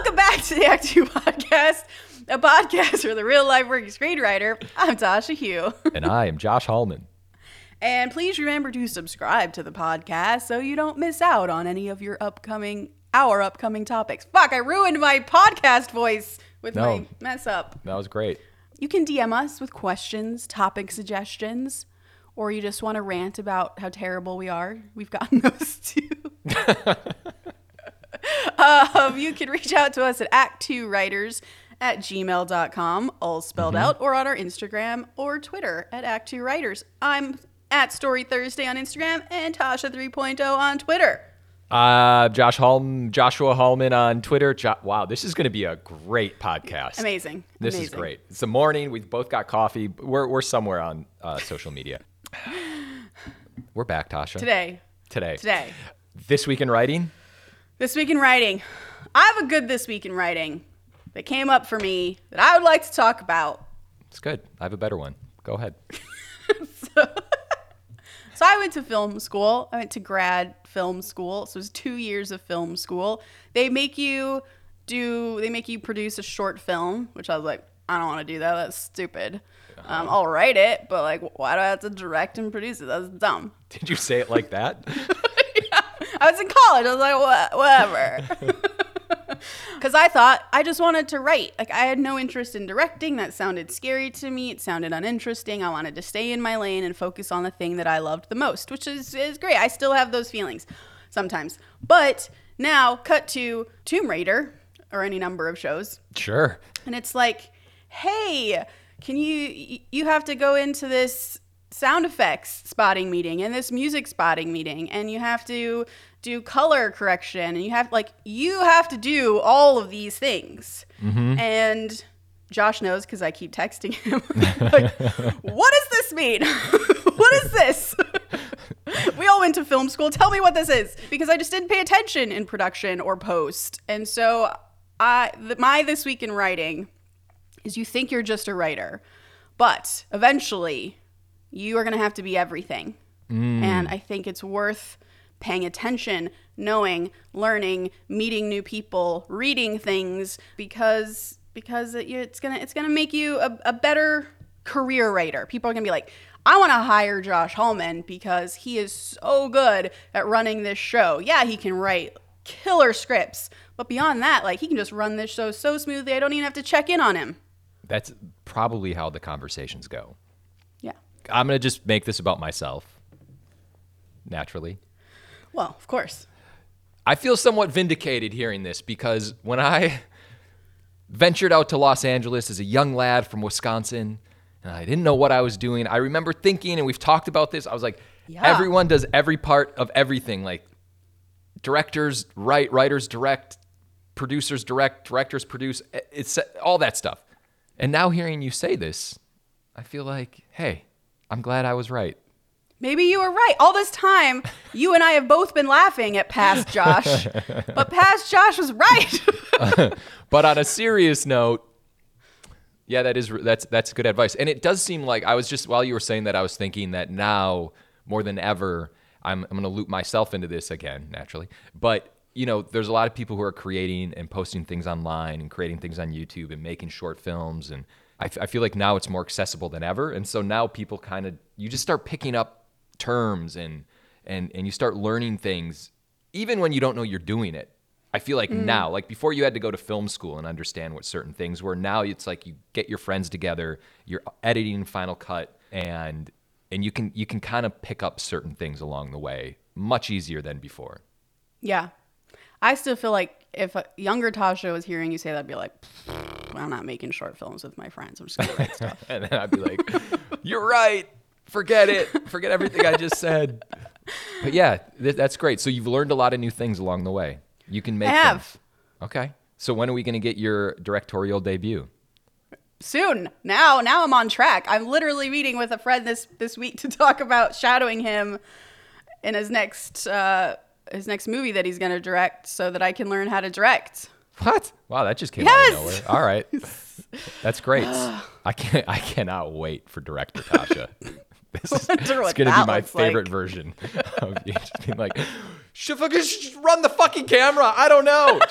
Welcome back to the Act Two podcast, a podcast for the real life working screenwriter. I'm Tasha Huo. and I am Josh Hallman. And please remember to subscribe to the podcast so you don't miss out on any of your upcoming our upcoming topics. Fuck, I ruined my podcast voice with No. my mess up. That was great. You can DM us with questions, topic suggestions, or you just want to rant about how terrible we are. We've gotten those too. um, you can reach out to us at act2writers at gmail.com, all spelled out, or on our Instagram or Twitter at act2writers. I'm at Story Thursday on Instagram and Tasha 3.0 on Twitter. Uh, Josh Hallman, Joshua Hallman on Twitter. Jo- wow, this is going to be a great podcast. Amazing. This is great. It's the morning. We've both got coffee. We're, we're somewhere on uh, social media. We're back, Tasha. Today, Today. today. This week in writing. This week in writing. I have a good this week in writing that came up for me that I would like to talk about. It's good. I have a better one. Go ahead. So I went to film school. I went to grad film school. So it was two years of film school. They make you do. They make you produce a short film, which I was like, I don't want to do that. That's stupid. Um, I'll write it, but like, why do I have to direct and produce it? That's dumb. Did you say it like that? I was in college. I was like, what, whatever. Because I thought I just wanted to write. Like, I had no interest in directing. That sounded scary to me. It sounded uninteresting. I wanted to stay in my lane and focus on the thing that I loved the most, which is, is great. I still have those feelings sometimes. But now, cut to Tomb Raider or any number of shows sure. and it's like hey can you you have to go into this sound effects spotting meeting and this music spotting meeting and you have to do color correction and you have like you have to do all of these things mm-hmm. and josh knows because i keep texting him like what does this mean what is this we all went to film school. Tell me what this is because I just didn't pay attention in production or post. And so I th- my this week in writing is you think you're just a writer, but eventually you are going to have to be everything. Mm. And I think it's worth paying attention, knowing, learning, meeting new people, reading things because because it, it's going to it's to make you a, a better career writer. People are going to be like, I want to hire Josh Hallman because he is so good at running this show. Yeah, he can write killer scripts, but beyond that, like he can just run this show so smoothly. I don't even have to check in on him. That's probably how the conversations go. Yeah. I'm going to just make this about myself. Naturally. Well, of course. I feel somewhat vindicated hearing this because when I ventured out to Los Angeles as a young lad from Wisconsin, and I didn't know what I was doing, I remember thinking, and we've talked about this, I was like, Yeah. everyone does every part of everything. Like directors write, writers direct, producers direct, directors produce, it's all that stuff. And now hearing you say this, I feel like, hey, I'm glad I was right. Maybe you were right. All this time, you and I have both been laughing at past Josh, but past Josh was right. But on a serious note, yeah, that is that's that's good advice. And it does seem like I was just while you were saying that, I was thinking that now more than ever, I'm I'm going to loop myself into this again naturally. But you know, there's a lot of people who are creating and posting things online and creating things on YouTube and making short films. And I, f- I feel like now it's more accessible than ever. And so now people kind of you just start picking up terms and and and you start learning things even when you don't know you're doing it. I feel like mm. now, like before you had to go to film school and understand what certain things were. Now it's like you get your friends together, you're editing Final Cut, and and you can you can kind of pick up certain things along the way much easier than before. yeah. I still feel like if a younger Tasha was hearing you say that, I'd be like, I'm not making short films with my friends. I'm just to write stuff. And then I'd be like, "You're right. Forget it. Forget everything I just said." But yeah, th- that's great. So you've learned a lot of new things along the way. You can make. I have. things. Okay. So when are we going to get your directorial debut? Soon. Now, now I'm on track. I'm literally meeting with a friend this this week to talk about shadowing him in his next uh, his next movie that he's going to direct, so that I can learn how to direct. What? Wow, that just came out of nowhere. All right, that's great. I can't. I cannot wait for director Tasha. This is, it's gonna be my favorite like. version of you just being like, "Should run the fucking camera." I don't know.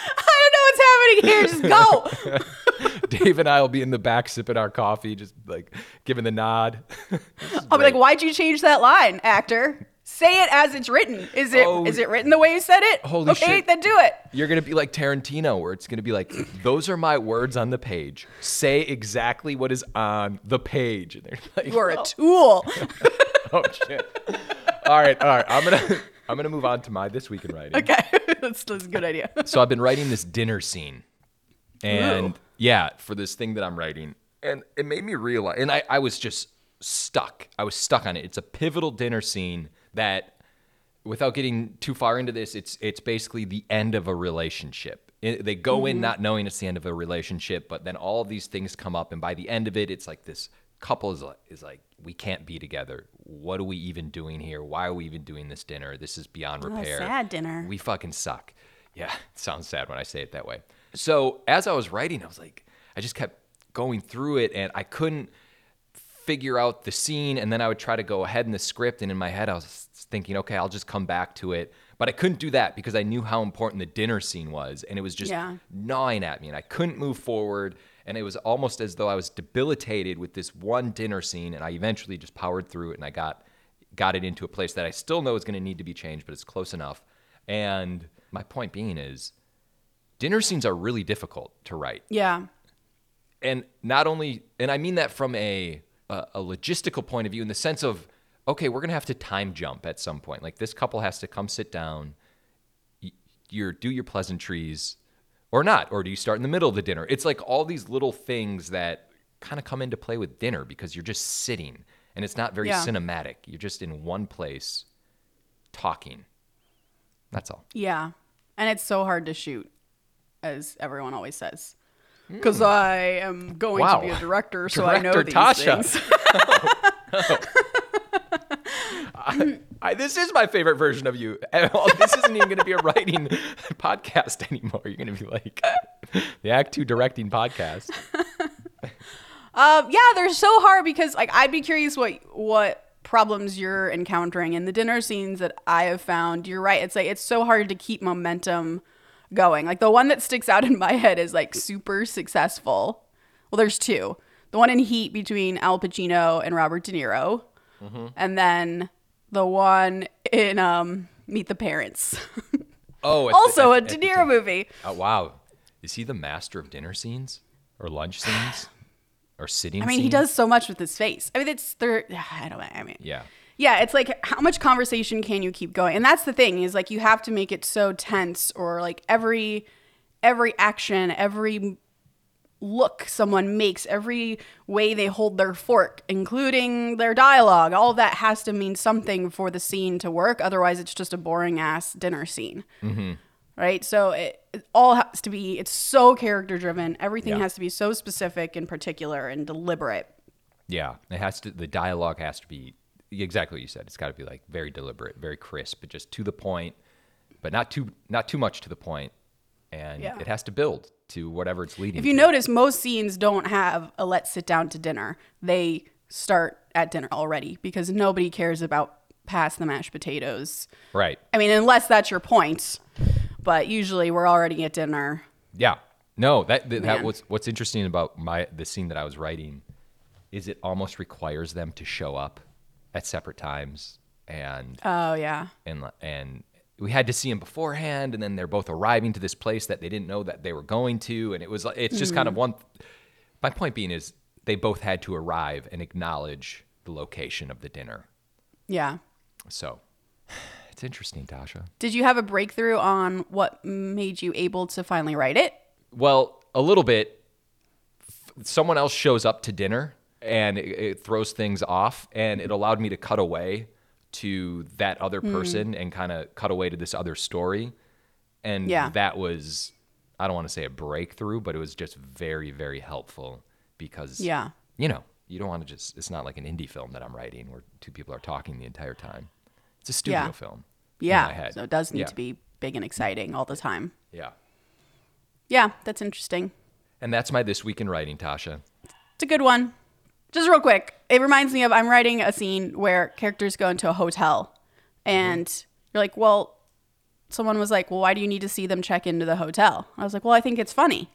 I don't know what's happening here. Just go. Dave and I will be in the back sipping our coffee, just like giving the nod. I'll be like, "Why'd you change that line, actor?" Say it as it's written. Is it oh. is Oh. it written the way you said it? Holy okay, shit. then do it. You're gonna be like Tarantino, where it's gonna be like, those are my words on the page. Say exactly what is on the page. And they're like, You're a oh. tool. oh shit. All right, all right. I'm gonna I'm gonna move on to my this week in writing. okay, that's, that's a good idea. So I've been writing this dinner scene, and Ooh. yeah, for this thing that I'm writing, and it made me realize, and I, I was just stuck. I was stuck on it. It's a pivotal dinner scene that, without getting too far into this, it's it's basically the end of a relationship. It- they go in mm-hmm. not knowing it's the end of a relationship, but then all of these things come up, and by the end of it, it's like this couple is like, is like, we can't be together. What are we even doing here? Why are we even doing this dinner? This is beyond oh, repair. sad dinner. We fucking suck. Yeah, it sounds sad when I say it that way. So as I was writing, I was like, I just kept going through it and I couldn't figure out the scene. And then I would try to go ahead in the script. And in my head, I was thinking, okay, I'll just come back to it. But I couldn't do that because I knew how important the dinner scene was. And it was just Yeah. gnawing at me. And I couldn't move forward. And it was almost as though I was debilitated with this one dinner scene. And I eventually just powered through it and I got got it into a place that I still know is going to need to be changed, but it's close enough. And my point being is dinner scenes are really difficult to write. Yeah. And not only and I mean that from a a, a logistical point of view in the sense of okay, we're going to have to time jump at some point. Like this couple has to come sit down, y- you're do your pleasantries or not or do you start in the middle of the dinner? It's like all these little things that kind of come into play with dinner because you're just sitting and it's not very Yeah. cinematic. You're just in one place talking. That's all. Yeah. And it's so hard to shoot, as everyone always says. Because I am going Hmm. Wow. to be a director, so I know Director these Tasha. things. I, this is my favorite version of you. This isn't even going to be a writing podcast anymore. You're going to be like the Act Two directing podcast. Um, yeah, they're so hard because like I'd be curious what what problems you're encountering in the dinner scenes that I have found. You're right. It's like it's so hard to keep momentum going. Like the one that sticks out in my head is like super successful. Well, there's two. The one in Heat between Al Pacino and Robert De Niro, and then the one in um, Meet the Parents. Oh, at the- also at- a De Niro movie. Oh, wow, is he the master of dinner scenes or lunch scenes or sitting? I mean, he does so much with his face. I mean, it's there. I don't. know. I mean, Yeah, Yeah, it's like how much conversation can you keep going? And that's the thing is like you have to make it so tense or like every every action, every look someone makes, every way they hold their fork, including their dialogue, all that has to mean something for the scene to work. Otherwise, it's just a boring ass dinner scene. Mm-hmm. Right? So it, it all has to be it's so character driven. Everything Yeah. has to be so specific and particular and deliberate. yeah. It has to. The dialogue has to be exactly what you said. It's got to be like very deliberate, very crisp, but just to the point, but not too not too much to the point, and Yeah. it has to build to whatever it's leading. If you to. notice, most scenes don't have a let's sit down to dinner. They start at dinner already because nobody cares about past the mashed potatoes. right? I mean, unless that's your point. But usually we're already at dinner. Yeah. No, that that, that what's what's interesting about my the scene that I was writing is it almost requires them to show up at separate times and Oh, yeah. and and we had to see them beforehand and then they're both arriving to this place that they didn't know that they were going to and it was like it's just kind of mm-hmm. one my point being is they both had to arrive and acknowledge the location of the dinner. Yeah. So it's interesting, Tasha. Did you have a breakthrough on what made you able to finally write it? Well, a little bit. Someone else shows up to dinner and it, it throws things off, and it allowed me to cut away to that other Hmm. person and kind of cut away to this other story. And Yeah. that was, I don't want to say a breakthrough, but it was just very, very helpful because, Yeah. you know, you don't want to just, it's not like an indie film that I'm writing where two people are talking the entire time. It's a studio Yeah. film. in Yeah. my head. So it does need Yeah. to be big and exciting all the time. Yeah. Yeah, that's interesting. And that's my This Week in Writing, Tasha. It's a good one. Just real quick, it reminds me of I'm writing a scene where characters go into a hotel and you're like, well, someone was like, "Well, why do you need to see them check into the hotel?" I was like, "Well, I think it's funny."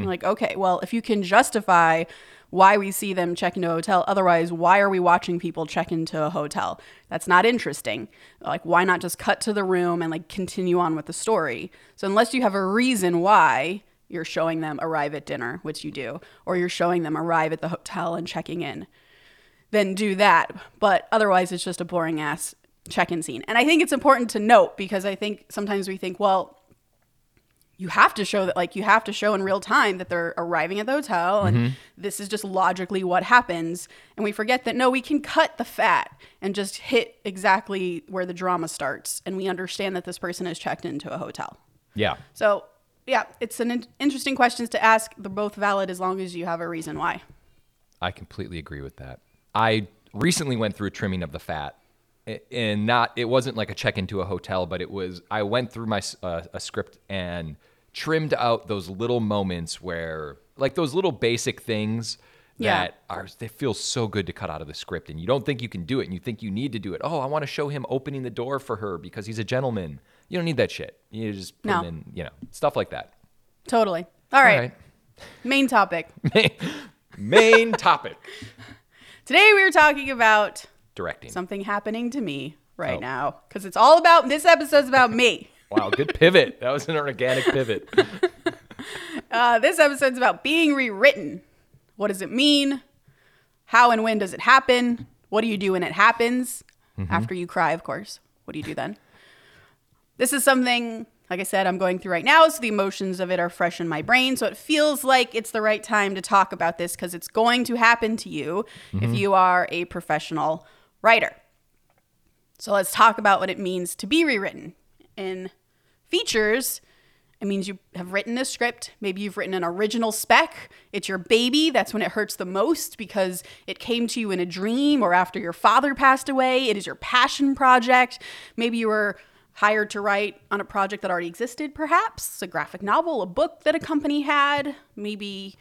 I'm like, okay, well, if you can justify why we see them check into a hotel, otherwise, why are we watching people check into a hotel? That's not interesting. Like, why not just cut to the room and like continue on with the story? So, unless you have a reason why you're showing them arrive at dinner, which you do, or you're showing them arrive at the hotel and checking in, then do that. But otherwise, it's just a boring ass check in scene. And I think it's important to note because I think sometimes we think, well, you have to show that like you have to show in real time that they're arriving at the hotel and mm-hmm. this is just logically what happens and we forget that no we can cut the fat and just hit exactly where the drama starts and we understand that this person has checked into a hotel Yeah. so yeah it's an in- interesting questions to ask they're both valid as long as you have a reason why I completely agree with that. I recently went through a trimming of the fat, and not it wasn't like a check into a hotel, but it was I went through my uh, a script and trimmed out those little moments where like those little basic things Yeah. that are they feel so good to cut out of the script and you don't think you can do it and you think you need to do it. Oh, I want to show him opening the door for her because he's a gentleman. You don't need that shit. You just put No. in, you know, stuff like that. totally all right, All right. main topic Main topic. today we are talking about Directing. something happening to me right Oh. now because it's all about this episode's about me Wow, good pivot. That was an organic pivot. Uh, this episode's about being rewritten. What does it mean? How and when does it happen? What do you do when it happens? After you cry, of course. What do you do then? This is something, like I said, I'm going through right now, so the emotions of it are fresh in my brain. So it feels like it's the right time to talk about this because it's going to happen to you if mm-hmm. you are a professional writer. So let's talk about what it means to be rewritten. In features, it means you have written a script. Maybe you've written an original spec. It's your baby. That's when it hurts the most because it came to you in a dream or after your father passed away. It is your passion project. Maybe you were hired to write on a project that already existed, perhaps a graphic novel, a book that a company had. Maybe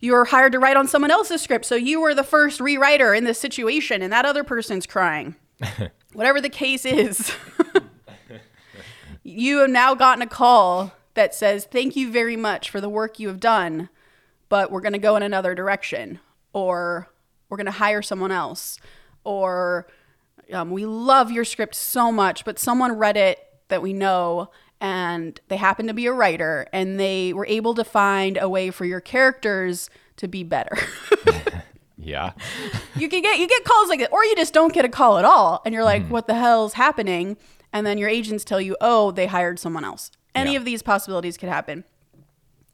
you were hired to write on someone else's script. So you were the first rewriter in this situation and that other person's crying. Whatever the case is, you have now gotten a call that says, Thank you very much for the work you have done, but we're going to go in another direction, or we're going to hire someone else, or um, we love your script so much, but someone read it that we know and they happen to be a writer and they were able to find a way for your characters to be better. Yeah. you can get you get calls like that or you just don't get a call at all and you're like what the hell's happening and then your agents tell you oh they hired someone else any Yeah. of these possibilities could happen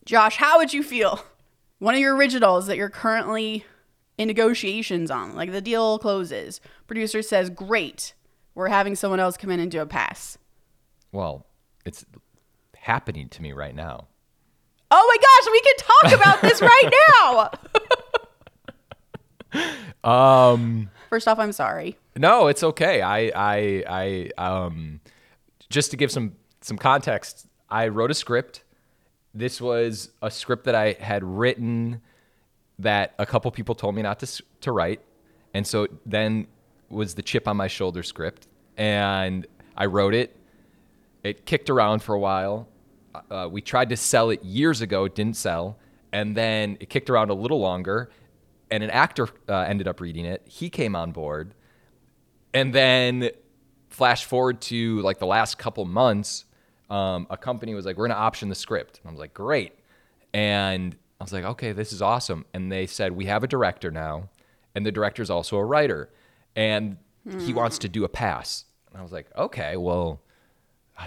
josh how would you feel one of your originals that you're currently in negotiations on like the deal closes producer says great we're having someone else come in and do a pass Well, it's happening to me right now. oh my gosh we can talk about this right now Um, first off i'm sorry no, it's okay. I, I, I, um, just to give some some context, I wrote a script. This was a script that I had written that a couple people told me not to to write, and so then was the chip on my shoulder script, and I wrote it. It kicked around for a while. Uh, we tried to sell it years ago, it didn't sell, and then it kicked around a little longer, and an actor uh, ended up reading it. He came on board, and then flash forward to like the last couple months, um, a company was like, "We're gonna option the script," and I was like, "Great," and I was like, "Okay, this is awesome." And they said, "We have a director now, and the director's also a writer, and he hmm. wants to do a pass." And I was like, "Okay, well."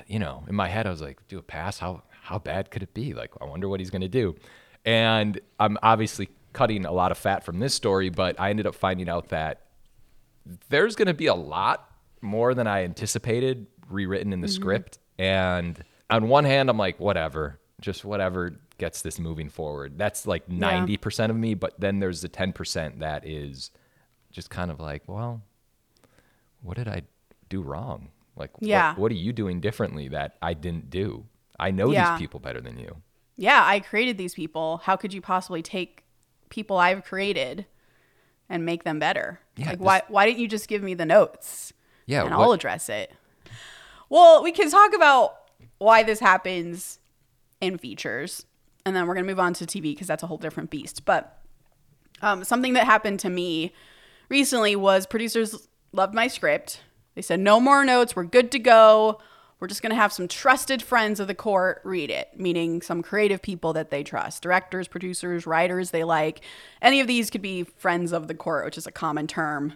you know, in my head, I was like, do a pass? How how bad could it be? Like, I wonder what he's gonna do. And I'm obviously cutting a lot of fat from this story, but I ended up finding out that there's gonna be a lot more than I anticipated rewritten in the mm-hmm. script. And on one hand, I'm like, whatever, just whatever gets this moving forward. That's like 90% of me, but then there's the 10% that is just kind of like, well, what did I do wrong? Like, what- what, are you doing differently that I didn't do? I know Yeah. these people better than you. yeah, I created these people. How could you possibly take people I've created and make them better? Yeah, like this- why why didn't you just give me the notes? Yeah, and what- I'll address it. Well, we can talk about why this happens in features, and then we're gonna move on to TV because that's a whole different beast. But um, something that happened to me recently was producers loved my script. They said no more notes. We're good to go. We're just going to have some trusted friends of the court read it, meaning some creative people that they trust directors, producers, writers they like. Any of these could be friends of the court, which is a common term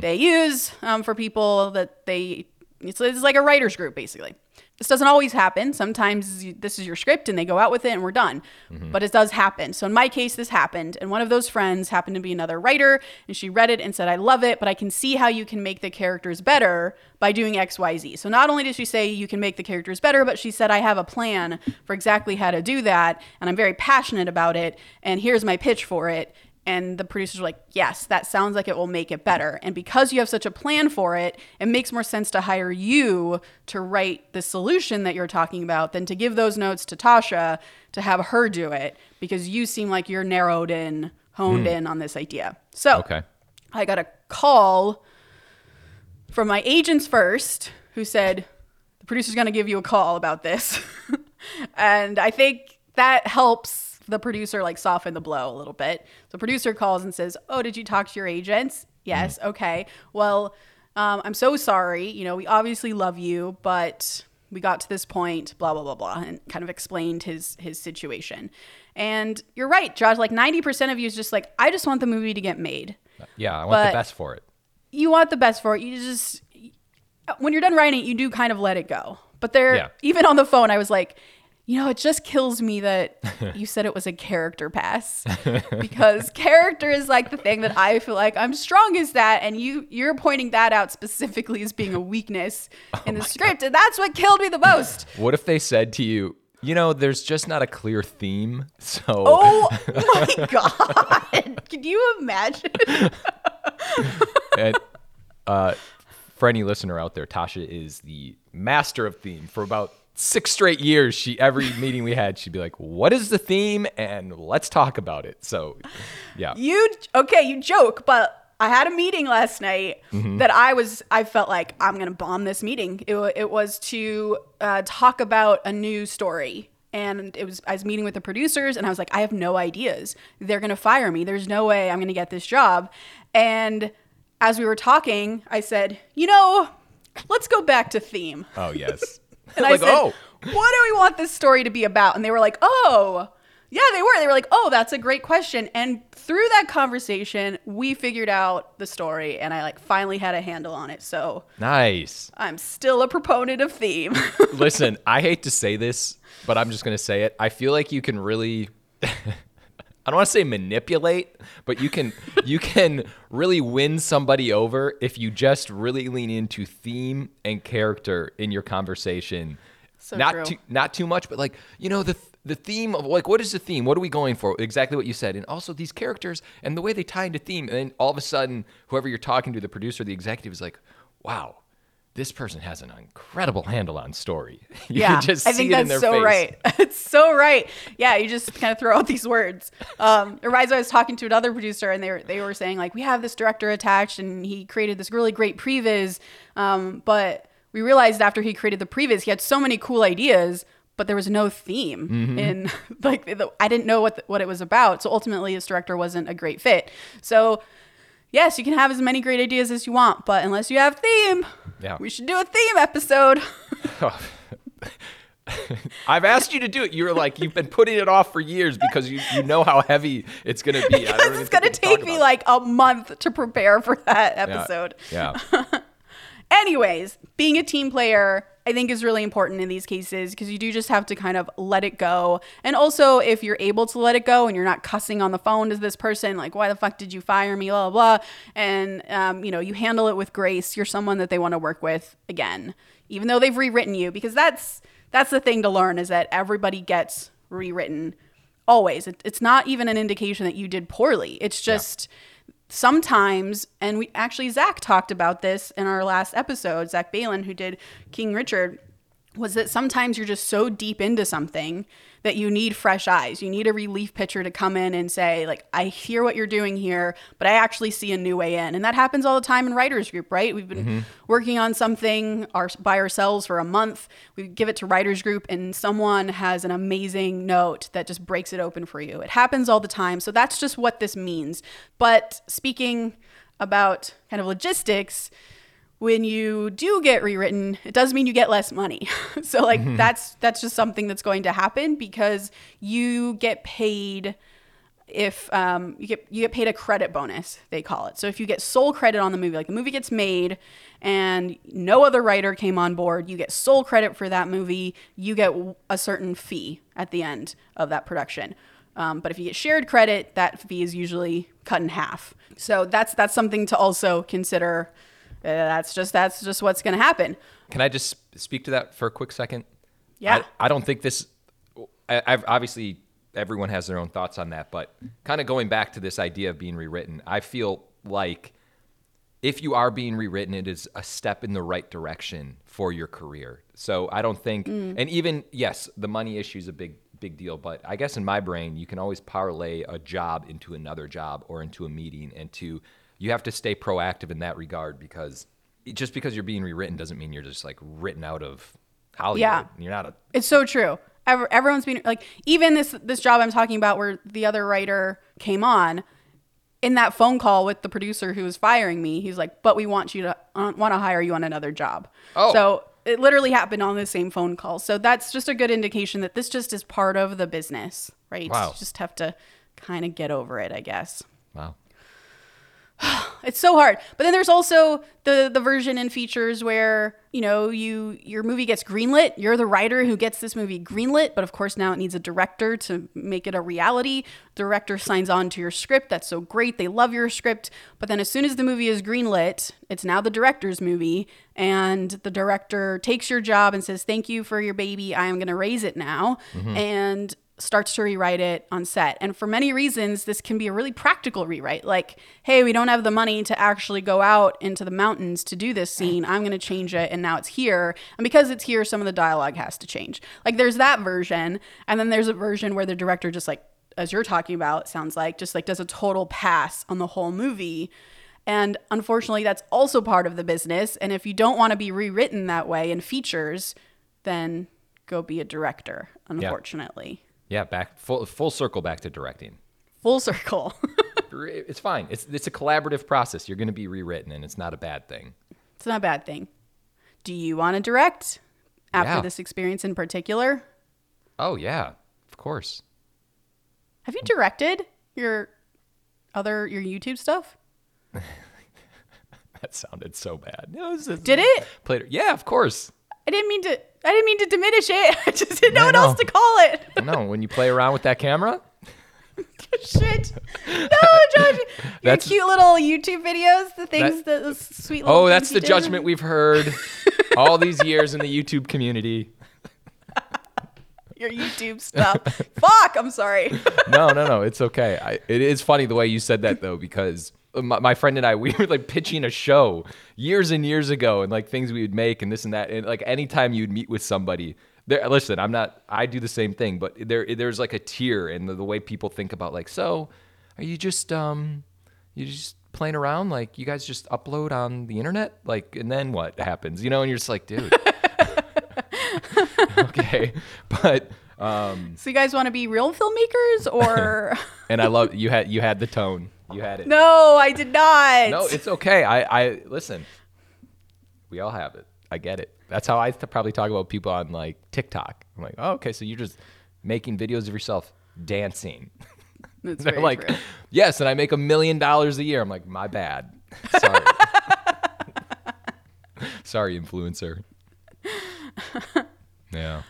they use um, for people that they, it's, it's like a writer's group, basically. This doesn't always happen. Sometimes you- this is your script and they go out with it and we're done. Mm-hmm. But it does happen. So in my case, this happened. And one of those friends happened to be another writer and she read it and said, I love it, but I can see how you can make the characters better by doing XYZ. So not only did she say you can make the characters better, but she said, I have a plan for exactly how to do that. And I'm very passionate about it. And here's my pitch for it. And the producers were like, yes, that sounds like it will make it better. And because you have such a plan for it, it makes more sense to hire you to write the solution that you're talking about than to give those notes to Tasha to have her do it because you seem like you're narrowed in, honed hmm. in on this idea. So Okay. I got a call from my agents first who said, the producer's going to give you a call about this. and I think that helps the producer like soften the blow a little bit. The producer calls and says, Oh, did you talk to your agents? Yes. Okay. Well, um, I'm so sorry. You know, we obviously love you, but we got to this point, blah, blah, blah, blah, and kind of explained his his situation. And you're right, Josh, like 90% of you is just like, I just want the movie to get made Yeah, I want But- the best for it. you want the best for it. You just when you're done writing you do kind of let it go. But there, Yeah. even on the phone, I was like, you know, it just kills me that you said it was a character pass because character is like the thing that I feel like I'm strong strongest at, and you you're pointing that out specifically as being a weakness in the script, and that's what killed me the most. What if they said to you, you know, there's just not a clear theme, so Oh my god! Can you imagine? and, uh, for any listener out there, Tasha is the master of theme. For about six straight years, she every meeting we had, she'd be like, "What is the theme?" and let's talk about it. So, yeah, You okay? You joke, but I had a meeting last night that I was. I felt like I'm gonna bomb this meeting. It, it was to uh, talk about a new story, and it was. I was meeting with the producers, and I was like, I have no ideas. They're gonna fire me. There's no way I'm gonna get this job. And as we were talking, I said, you know, let's go back to theme. oh yes, And like I said, oh, what do we want this story to be about? And they were like, oh, yeah, they were. They were like, oh, that's a great question. And through that conversation, we figured out the story and I like finally had a handle on it. So nice. I'm still a proponent of theme. Listen, I hate to say this, but I'm just gonna say it. I feel like you can really. I don't want to say manipulate, but you can you can really win somebody over if you just really lean into theme and character in your conversation. So not true. too not too much, but like you know the the theme of like what is the theme? What are we going for? Exactly what you said, and also these characters and the way they tie into theme. And then all of a sudden, whoever you're talking to, the producer, the executive, is like, "Wow, this person has an incredible handle on story." You yeah, just I think it that's so face. right. it's so right. Yeah, you just kind of throw out these words. Um, it reminds me, I was talking to another producer, and they were they were saying like, we have this director attached, and he created this really great previs, um, but we realized after he created the previs, he had so many cool ideas. But there was no theme Mm-hmm. in like the, I didn't know what the, what it was about. So ultimately, this director wasn't a great fit. So yes, you can have as many great ideas as you want, but unless you have theme, Yeah. we should do a theme episode. I've asked you to do it. You're like you've been putting it off for years because you, you know how heavy it's going to be. I don't Because it's can talk take me like a month to prepare for that it. Yeah. episode. Yeah. Anyways, being a team player, I think is really important in these cases because you do just have to kind of let it go. And also, if you're able to let it go and you're not cussing on the phone to this person, like, why the fuck did you fire me, blah, blah, blah. And, um, you know, you handle it with grace. You're someone that they want to work with again, even though they've rewritten you, because that's, that's the thing to learn is that everybody gets rewritten always. It, it's not even an indication that you did poorly. It's just sometimes, and we actually, Zach talked about this in our last episode, Zach Baylin, who did King Richard, was that sometimes you're just so deep into something that you need fresh eyes. You need a relief pitcher to come in and say, like, I hear what you're doing here, but I actually see a new way in. And that happens all the time in writers group, right? We've been mm-hmm. working on something our, by ourselves for a month. We give it to writers group and someone has an amazing note that just breaks it open for you. It happens all the time. So that's just what this means. But speaking about kind of logistics, when you do get rewritten, it does mean you get less money. so like that's that's just something that's going to happen because you get paid if um, you get you get paid a credit bonus they call it. So if you get sole credit on the movie, like the movie gets made and no other writer came on board, you get sole credit for that movie. You get a certain fee at the end of that production. Um, but if you get shared credit, that fee is usually cut in half. So that's that's something to also consider. Uh, that's just that's just what's going to happen. Can I just speak to that for a quick second? Yeah. I, I don't think this. I, I've obviously everyone has their own thoughts on that, but kind of going back to this idea of being rewritten, I feel like if you are being rewritten, it is a step in the right direction for your career. So I don't think, and even yes, the money issue is a big big deal, but I guess in my brain, you can always parlay a job into another job or into a meeting, and to you have to stay proactive in that regard because just because you're being rewritten doesn't mean you're just like written out of Hollywood. Yeah. You're not a It's so true. Everyone's been like, even this this job I'm talking about, where the other writer came on, in that phone call with the producer who was firing me, he's like, "But we want you to uh, want to hire you on another job." Oh. so it literally happened on the same phone call. So that's just a good indication that this just is part of the business, right? Wow. You just have to kind of get over it, I guess. wow. It's so hard. But then there's also the the version and features where, you know, you your movie gets greenlit. You're the writer who gets this movie greenlit, but of course now it needs a director to make it a reality. Director signs on to your script. That's so great. They love your script. But then as soon as the movie is greenlit, it's now the director's movie and the director takes your job and says, "Thank you for your baby. I am going to raise it now." Mm-hmm. And starts to rewrite it on set. And for many reasons, this can be a really practical rewrite. Like, hey, we don't have the money to actually go out into the mountains to do this scene. I'm going to change it. And now it's here. And because it's here, some of the dialogue has to change. Like, there's that version. And then there's a version where the director just like, as you're talking about, it sounds like, just like does a total pass on the whole movie. And unfortunately, that's also part of the business. And if you don't want to be rewritten that way in features, then go be a director, unfortunately. Yeah, back full full circle back to directing. Full circle. It's fine. It's it's a collaborative process. You're going to be rewritten, and it's not a bad thing. it's not a bad thing. Do you want to direct after Yeah. this experience in particular? Oh yeah, of course. Have you directed your other your YouTube stuff? That sounded so bad. Just- Did it? Played. Yeah, of course. I didn't mean to I didn't mean to diminish it. I just didn't know I what else to call it. No, when you play around with that camera, Shit. No, Josh. Your cute little YouTube videos, the things that, those sweet oh, little oh, that's the judgment we've heard all these years in the YouTube community. Your YouTube stuff. Fuck, I'm sorry. No, no, no, it's okay. I, it is funny the way you said that though, because my, my friend and I we were like pitching a show years and years ago, and like things we would make and this and that, and like anytime you'd meet with somebody. There, listen, I'm not. I do the same thing, but there, there's like a tier in the, the way people think about like. So, are you just um, you just playing around? Like you guys just upload on the internet, like, and then what happens? You know, and you're just like, dude. okay, but um, So you guys want to be real filmmakers or and I love you had you had the tone. You had it. No, I did not. No, it's okay. I, I listen. We all have it. I get it. That's how I probably talk about people on like TikTok. I'm like, oh, okay, so you're just making videos of yourself dancing. That's They're like, true. yes, and I make a million dollars a year. I'm like, my bad. Sorry. Sorry, influencer. Yeah.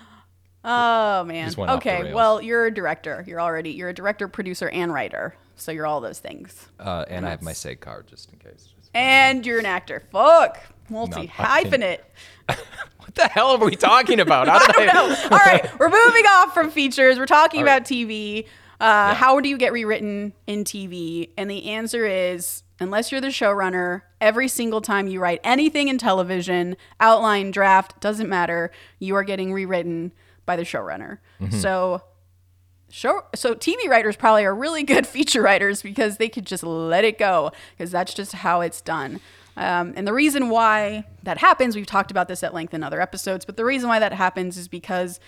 Oh man. Just went off the Okay, well, you're a director. You're already you're a director, producer, and writer. So you're all those things. Uh, and I have my SAG card just in case. Just- And you're an actor. Fuck. Multi hyphenate. What the hell are we talking about? How did I, No. All right, we're moving off from features. We're talking about TV. Uh, How do you get rewritten in TV? And the answer is unless you're the showrunner, every single time you write anything in television, outline, draft, doesn't matter, you are getting rewritten by the showrunner. So show so TV writers probably are really good feature writers because they could just let it go because that's just how it's done. Um, and the reason why that happens, we've talked about this at length in other episodes, but the reason why that happens is because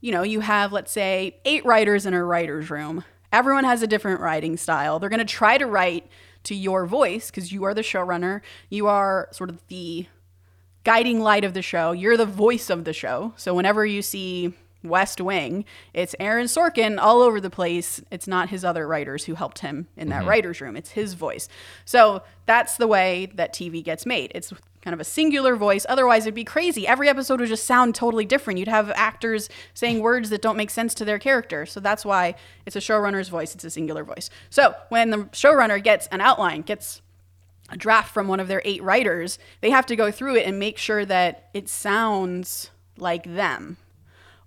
you know, you have, let's say, eight writers in a writer's room. Everyone has a different writing style. They're going to try to write to your voice because you are the showrunner. You are sort of the guiding light of the show. You're the voice of the show. So whenever you see West Wing, it's Aaron Sorkin all over the place. It's not his other writers who helped him in that mm-hmm. writer's room, it's his voice. So that's the way that TV gets made. It's kind of a singular voice. Otherwise, it'd be crazy. Every episode would just sound totally different. You'd have actors saying words that don't make sense to their character. So that's why it's a showrunner's voice, it's a singular voice. So when the showrunner gets an outline, gets a draft from one of their eight writers, they have to go through it and make sure that it sounds like them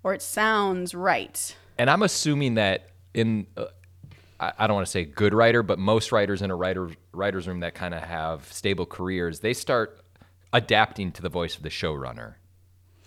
or it sounds right. And I'm assuming that in, uh, I, don't want to say good writer, but most writers in a writer writer's room that kind of have stable careers, they start adapting to the voice of the showrunner.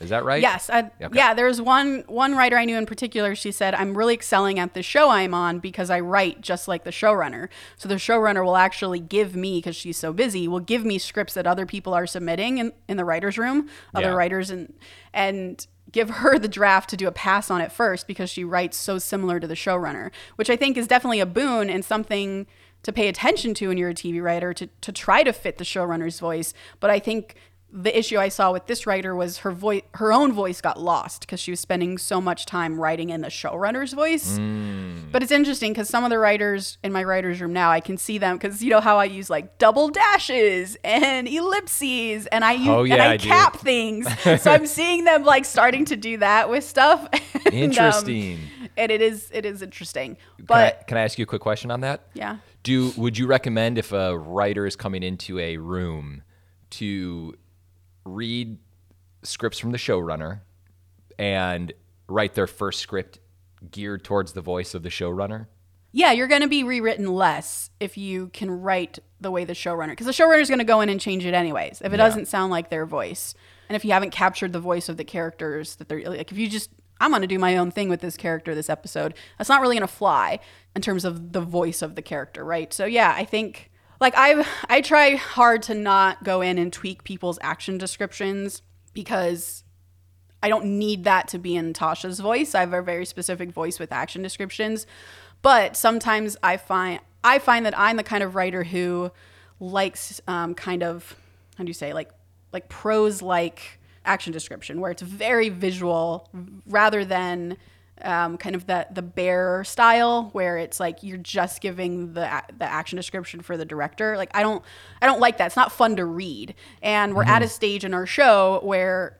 Is that right? Yes, I, Okay. yeah. There's one one writer I knew in particular. She said, "I'm really excelling at the show I'm on because I write just like the showrunner. So the showrunner will actually give me, because she's so busy, will give me scripts that other people are submitting in, in the writers' room, other Yeah. writers, and and give her the draft to do a pass on it first because she writes so similar to the showrunner, which I think is definitely a boon and something." To pay attention to when you're a TV writer, to, to try to fit the showrunner's voice. But I think the issue I saw with this writer was her voice, her own voice got lost because she was spending so much time writing in the showrunner's voice. But it's interesting because some of the writers in my writers' room now, I can see them because you know how I use like double dashes and ellipses, and I use Oh, and yeah, I, I do. cap things. so I'm seeing them like starting to do that with stuff. And, um, Interesting. and it is it is interesting, Can, but I, can I ask you a quick question on that? yeah. Do would you recommend if a writer is coming into a room to read scripts from the showrunner and write their first script geared towards the voice of the showrunner? Yeah, you're going to be rewritten less if you can write the way the showrunner, because the showrunner is going to go in and change it anyways if it Yeah. doesn't sound like their voice, and if you haven't captured the voice of the characters that they're like, if you just, I'm going to do my own thing with this character this episode, that's not really going to fly in terms of the voice of the character, right? So yeah, I think like I I try hard to not go in and tweak people's action descriptions because I don't need that to be in Tasha's voice. I have a very specific voice with action descriptions. But sometimes I find I find that I'm the kind of writer who likes um, kind of how do you say like like prose like action description where it's very visual rather than um, kind of the the bear style where it's like you're just giving the the action description for the director. Like I don't I don't like that. It's not fun to read. And we're at a stage in our show where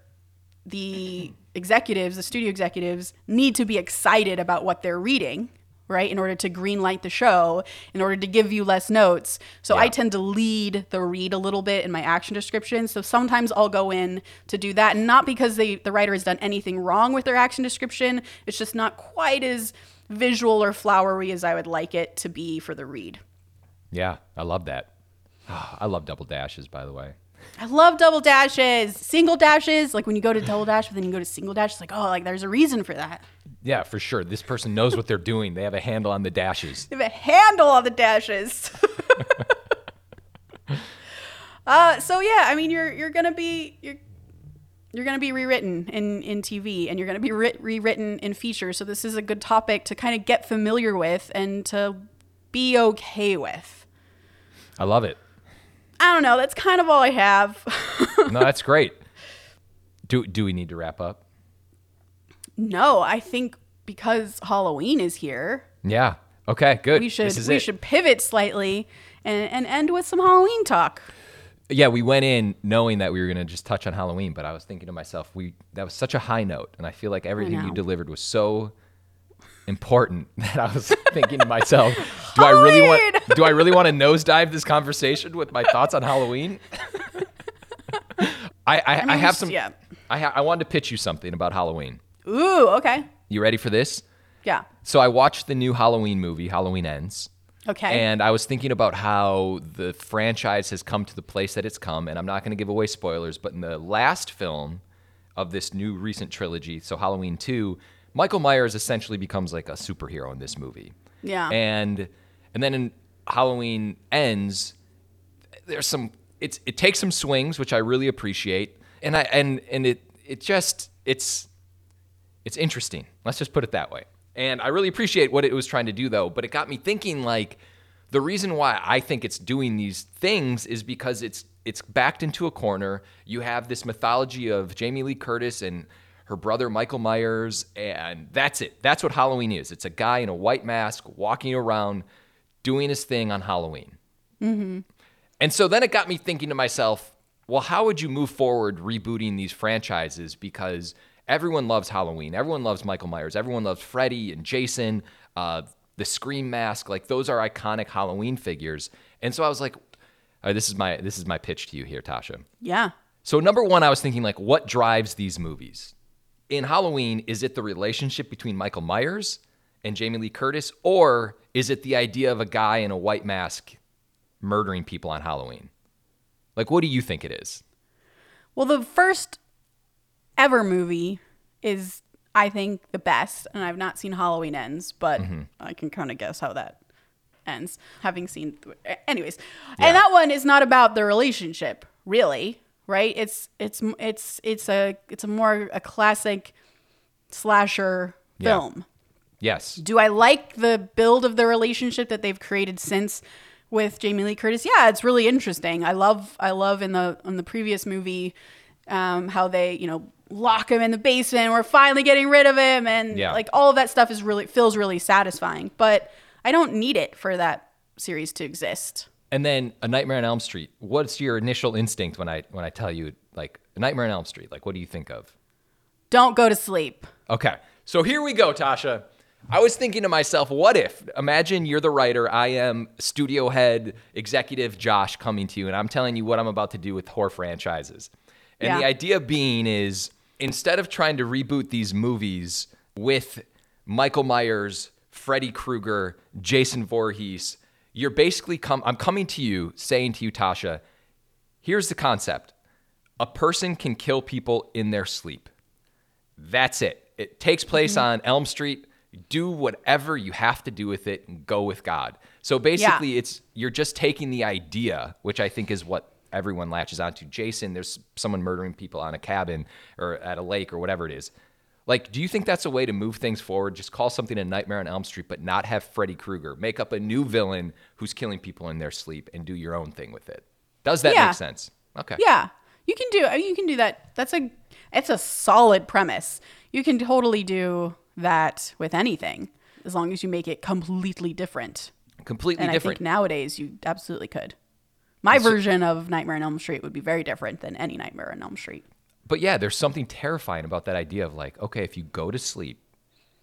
the executives, the studio executives, need to be excited about what they're reading, right? In order to greenlight the show, in order to give you less notes. So I tend to lead the read a little bit in my action description. So sometimes I'll go in to do that, and not because they, the writer has done anything wrong with their action description. It's just not quite as visual or flowery as I would like it to be for the read. Yeah, I love that. I love double dashes, by the way. I love double dashes, single dashes. Like when you go to double dash, but then you go to single dash, it's like, oh, like there's a reason for that. Yeah, for sure. This person knows what they're doing. They have a handle on the dashes. They have a handle on the dashes. uh, so yeah, I mean, you're you're gonna be you're you're gonna be rewritten in in TV, and you're gonna be writ- rewritten in features. So this is a good topic to kind of get familiar with and to be okay with. I love it. I don't know. That's kind of all I have. No, that's great. Do do we need to wrap up? no, I think because Halloween is here, Yeah. Okay, good. we should This is we it. should pivot slightly and, and end with some Halloween talk. Yeah, we went in knowing that we were going to just touch on Halloween, but I was thinking to myself, we that was such a high note, and I feel like everything you delivered was so important that I was thinking to myself, do I really want do I really want to nosedive this conversation with my thoughts on Halloween? I I, I, mean, have some. yeah. I ha- I wanted to pitch you something about Halloween. Ooh, okay. You ready for this? Yeah. So I watched the new Halloween movie, Halloween Ends. Okay. And I was thinking about how the franchise has come to the place that it's come, and I'm not going to give away spoilers, but in the last film of this new recent trilogy, so Halloween 2, Michael Myers essentially becomes like a superhero in this movie. Yeah. And and then in Halloween ends, there's some it's it takes some swings, which I really appreciate. And I and and it it just it's it's interesting. Let's just put it that way. And I really appreciate what it was trying to do though, but it got me thinking like the reason why I think it's doing these things is because it's it's backed into a corner. You have this mythology of Jamie Lee Curtis and her brother Michael Myers, and that's it. That's what Halloween is. It's a guy in a white mask walking around doing his thing on Halloween. And so then it got me thinking to myself, well, how would you move forward rebooting these franchises? Because everyone loves Halloween, everyone loves Michael Myers, everyone loves Freddy and Jason, uh, the Scream mask. Like those are iconic Halloween figures. And so I was like, this is my this is my pitch to you here, Tasha. yeah. So number one, I was thinking like, what drives these movies? In Halloween, is it the relationship between Michael Myers and Jamie Lee Curtis, or is it the idea of a guy in a white mask murdering people on Halloween? Like, what do you think it is? Well, the first ever movie is, I think, the best, and I've not seen Halloween Ends, but Mm-hmm. I can kind of guess how that ends, having seen. Anyways, Yeah. and that one is not about the relationship, really, right? It's it's it's it's a it's a more a classic slasher Yeah. film. Yes. Do I like the build of the relationship that they've created since with Jamie Lee Curtis? Yeah, it's really interesting. I love I love in the in the previous movie um, how they you know lock him in the basement. We're finally getting rid of him, and Yeah. like all of that stuff is really feels really satisfying. But I don't need it for that series to exist. And then A Nightmare on Elm Street. What's your initial instinct when I when I tell you like A Nightmare on Elm Street? Like, what do you think of? Don't go to sleep. Okay. So here we go, Tasha. I was thinking to myself, what if? Imagine you're the writer, I am studio head, executive Josh coming to you, and I'm telling you what I'm about to do with horror franchises. And Yeah. the idea being is instead of trying to reboot these movies with Michael Myers, Freddy Krueger, Jason Voorhees, you're basically come I'm coming to you saying to you, Tasha, here's the concept. A person can kill people in their sleep. That's it. It takes place mm-hmm. on Elm Street. Do whatever you have to do with it and go with God. So basically, it's you're just taking the idea, which I think is what everyone latches onto. Jason, there's someone murdering people on a cabin or at a lake or whatever it is. Like, do you think that's a way to move things forward? Just call something a Nightmare on Elm Street, but not have Freddy Krueger. Make up a new villain who's killing people in their sleep and do your own thing with it. Does that Yeah. make sense? Okay. Yeah, you can do. You can do that. That's a it's a solid premise. You can totally do that with anything as long as you make it completely different. Completely And different. I think nowadays you absolutely could. My version of Nightmare on Elm Street would be very different than any Nightmare on Elm Street. But yeah, there's something terrifying about that idea of like, okay, if you go to sleep,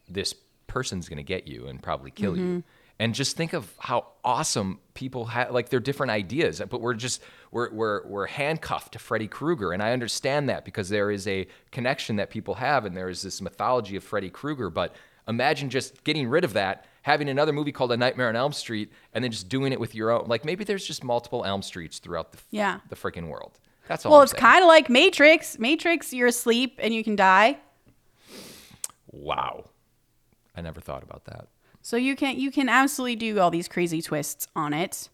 this person's going to get you and probably kill you. Mm-hmm. And just think of how awesome people have, like, they're different ideas, but we're just, we're, we're, we're handcuffed to Freddy Krueger. And I understand that because there is a connection that people have and there is this mythology of Freddy Krueger. But imagine just getting rid of that, having another movie called A Nightmare on Elm Street, and then just doing it with your own. Like, maybe there's just multiple Elm Streets throughout the, Yeah. the freaking world. That's all Well, I'm it's kind of like Matrix. Matrix, you're asleep and you can die. Wow. I never thought about that. So you can you can absolutely do all these crazy twists on it.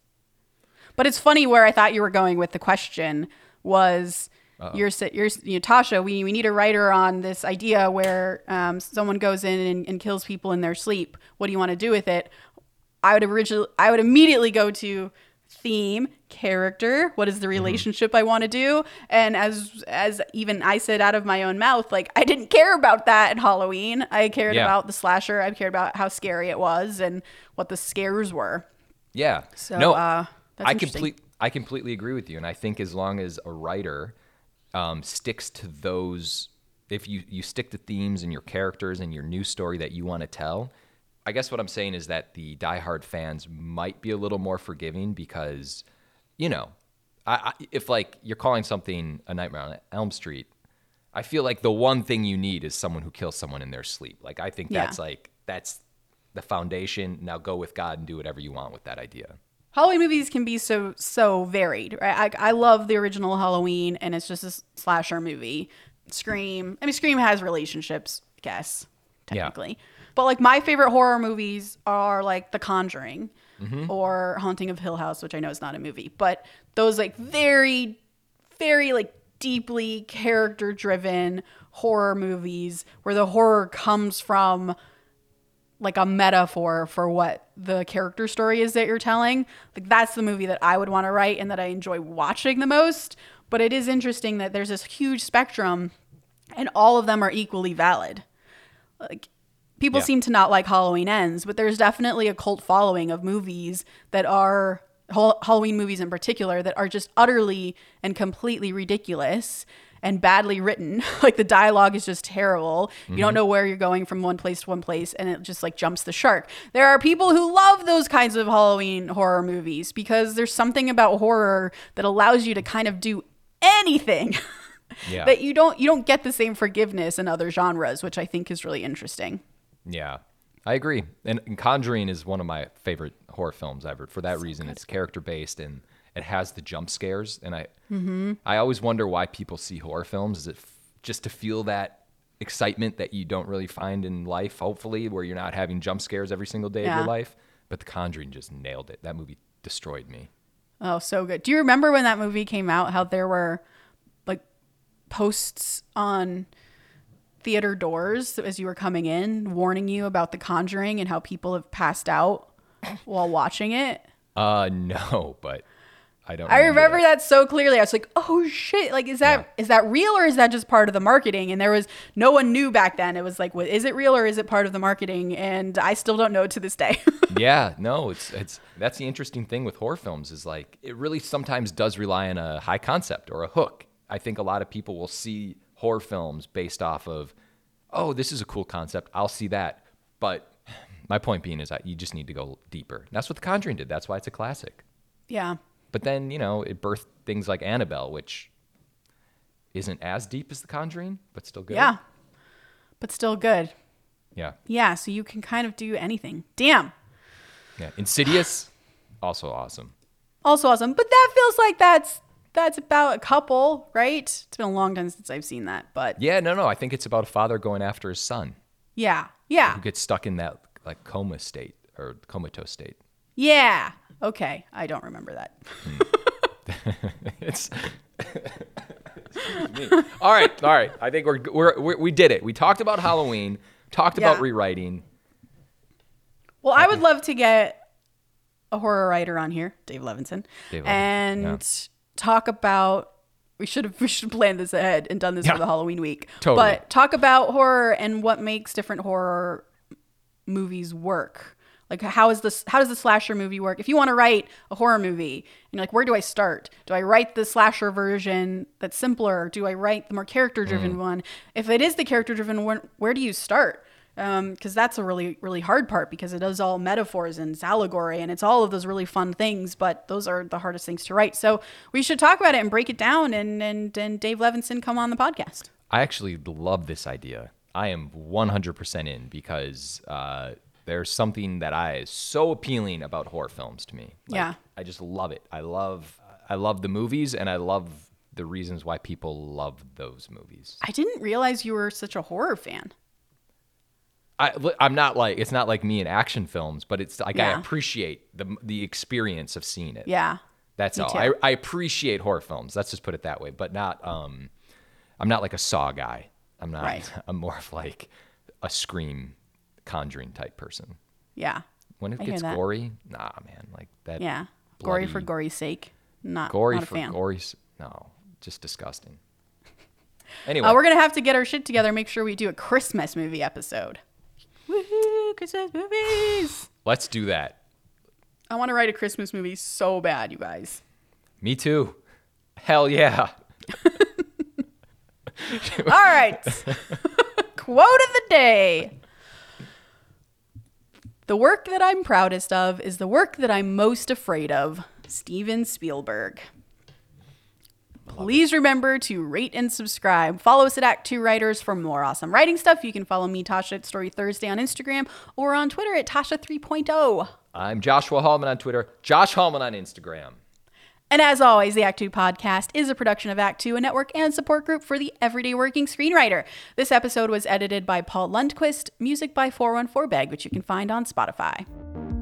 But it's funny where I thought you were going with the question was you're you're you know, Tasha. We we need a writer on this idea where um, someone goes in and, and kills people in their sleep. What do you want to do with it? I would originally I would immediately go to theme character what is the relationship i want to do and as as even i said out of my own mouth like i didn't care about that in halloween i cared Yeah. about the slasher i cared about how scary it was and what the scares were Yeah. So, no, uh, that's I interesting. complete I completely agree with you, and I think as long as a writer um, sticks to those, if you you stick to themes and your characters and your new story that you want to tell, I guess what I'm saying is that the diehard fans might be a little more forgiving because, you know, I, I, if like you're calling something a Nightmare on Elm Street. I feel like the one thing you need is someone who kills someone in their sleep. Like I think Yeah. that's like that's the foundation. Now go with God and do whatever you want with that idea. Halloween movies can be so so varied. Right? I, I love the original Halloween, and it's just a slasher movie. Scream. I mean, Scream has relationships, I guess Yeah. But like my favorite horror movies are like The Conjuring mm-hmm. or Haunting of Hill House, which I know is not a movie, but those like very, very like deeply character driven horror movies where the horror comes from like a metaphor for what the character story is that you're telling. Like that's the movie that I would want to write and that I enjoy watching the most. But it is interesting that there's this huge spectrum and all of them are equally valid. Like people Yeah. seem to not like Halloween Ends, but there's definitely a cult following of movies that are Halloween movies in particular that are just utterly and completely ridiculous and badly written. like the dialogue is just terrible. You don't mm-hmm. know where you're going from one place to one place and it just like jumps the shark. There are people who love those kinds of Halloween horror movies because there's something about horror that allows you to kind of do anything. Yeah. that you don't you don't get the same forgiveness in other genres, which I think is really interesting. Yeah, I agree. And, and Conjuring is one of my favorite horror films ever. For that reason, it's character based and it has the jump scares. And I, mm-hmm. I always wonder why people see horror films. Is it f- just to feel that excitement that you don't really find in life? Hopefully, where you're not having jump scares every single day of your life. But The Conjuring just nailed it. That movie destroyed me. Oh, so good. Do you remember when that movie came out? How there were like posts on theater doors as you were coming in, warning you about The Conjuring and how people have passed out while watching it. Uh, no, but I don't. I remember that. that so clearly. I was like, "Oh shit! Like, is that is that real or is that just part of the marketing?" And there was no one knew back then. It was like, "What is it real or is it part of the marketing?" And I still don't know to this day. yeah, no, it's it's that's the interesting thing with horror films is like it really sometimes does rely on a high concept or a hook. I think a lot of people will see horror films based off of, oh, this is a cool concept. I'll see that. But my point being is that you just need to go deeper. That's what The Conjuring did. That's why it's a classic. yeah, But then you know it birthed things like Annabelle, which isn't as deep as The Conjuring, but still good. yeah, but still good. yeah, Yeah, so you can kind of do anything. Damn. yeah. Insidious, also awesome. Also awesome. But that feels like that's that's about a couple, right? It's been a long time since I've seen that, but Yeah, no, no. I think it's about a father going after his son. yeah. Yeah. who gets stuck in that like coma state or comatose state. Yeah. Okay. I don't remember that. Hmm. It's me. all right, all right. I think we're, we're, we're we did it. We talked about Halloween, talked about rewriting. Well, I would love to get a horror writer on here, Dave Levinson, Dave Levinson, and talk about. We should have we should planned this ahead and done this Yeah. for the Halloween week. Totally. But talk about horror and what makes different horror movies work. Like how is this how does the slasher movie work? If you want to write a horror movie, and you're like, where do I start? Do I write the slasher version that's simpler? Do I write the more character driven Mm. one? If it is the character driven one, where do you start? Because that's a really really hard part because it is all metaphors and it's allegory and it's all of those really fun things, but those are the hardest things to write. So we should talk about it and break it down. And and and Dave Levinson come on the podcast. I actually love this idea. I am 100% in because uh, there's something that I is so appealing about horror films to me. Like, Yeah. I just love it. I love I love the movies and I love the reasons why people love those movies. I didn't realize you were such a horror fan. I, I'm not like it's not like me in action films, but it's like I appreciate the the experience of seeing it. Yeah. That's all. I, I appreciate horror films. Let's just put it that way. But not um, I'm not like a Saw guy. I'm not. Right. I'm more of like a Scream, Conjuring type person. Yeah. When it I gets gory, nah, man, like that. Yeah. Gory for gory's sake. Not, Gory not a for fan. gory's. No, just disgusting. Anyway, Uh, we're gonna have to get our shit together. Make sure we do a Christmas movie episode. Woohoo! Christmas movies. let's do that. I want to write a Christmas movie so bad, you guys. Me too. Hell yeah. All right. Quote of the day. The work that I'm proudest of is the work that I'm most afraid of. Steven Spielberg. Please remember to rate and subscribe. Follow us at Act Two Writers for more awesome writing stuff. You can follow me, Tasha, at Story Thursday on Instagram or on Twitter at Tasha 3.0. I'm Joshua Hallman on Twitter, Josh Hallman on Instagram. And as always, the Act Two podcast is a production of Act Two, a network and support group for the everyday working screenwriter. This episode was edited by Paul Lundquist, music by 414 Bag, which you can find on Spotify.